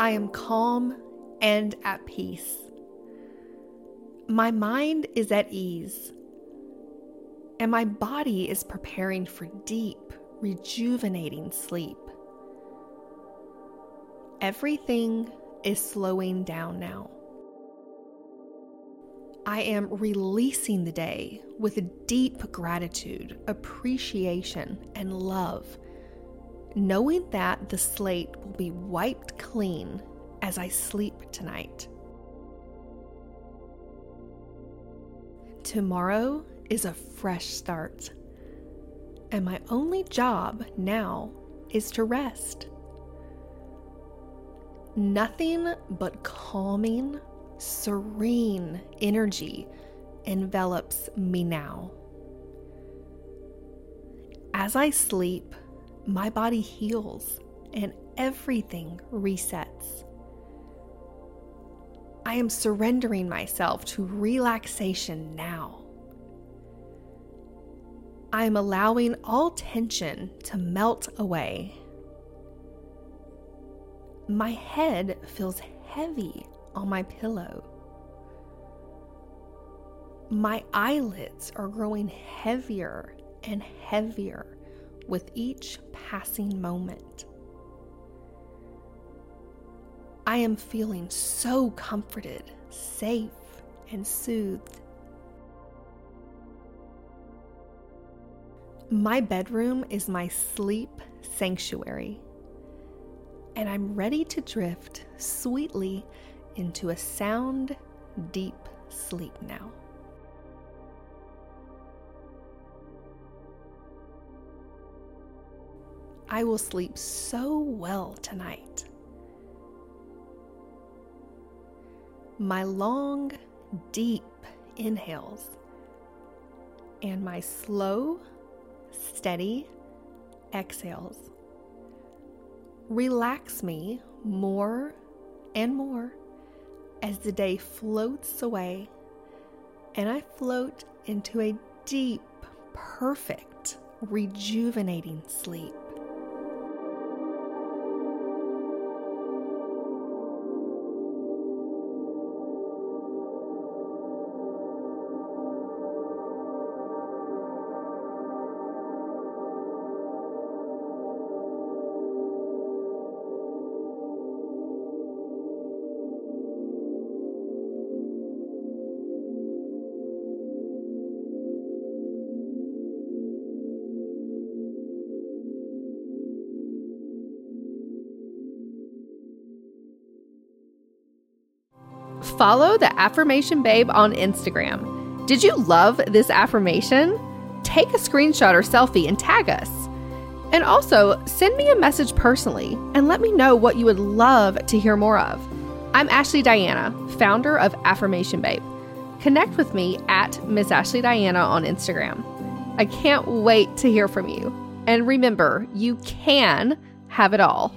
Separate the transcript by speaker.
Speaker 1: I am calm and at peace. My mind is at ease, and my body is preparing for deep, rejuvenating sleep. Everything is slowing down now. I am releasing the day with deep gratitude, appreciation, and love, knowing that the slate will be wiped clean as I sleep tonight. Tomorrow is a fresh start, and my only job now is to rest. Nothing but calming, serene energy envelops me now. As I sleep, my body heals and everything resets. I am surrendering myself to relaxation now. I am allowing all tension to melt away. My head feels heavy on my pillow. My eyelids are growing heavier and heavier with each passing moment. I am feeling so comforted, safe, and soothed. My bedroom is my sleep sanctuary, and I'm ready to drift sweetly into a sound, deep sleep now. I will sleep so well tonight. My long, deep inhales and my slow, steady exhales relax me more and more as the day floats away and I float into a deep, perfect, rejuvenating sleep.
Speaker 2: Follow the Affirmation Babe on Instagram. Did you love this affirmation? Take a screenshot or selfie and tag us. And also, send me a message personally and let me know what you would love to hear more of. I'm Ashley Diana, founder of Affirmation Babe. Connect with me at Miss Ashley Diana on Instagram. I can't wait to hear from you. And remember, you can have it all.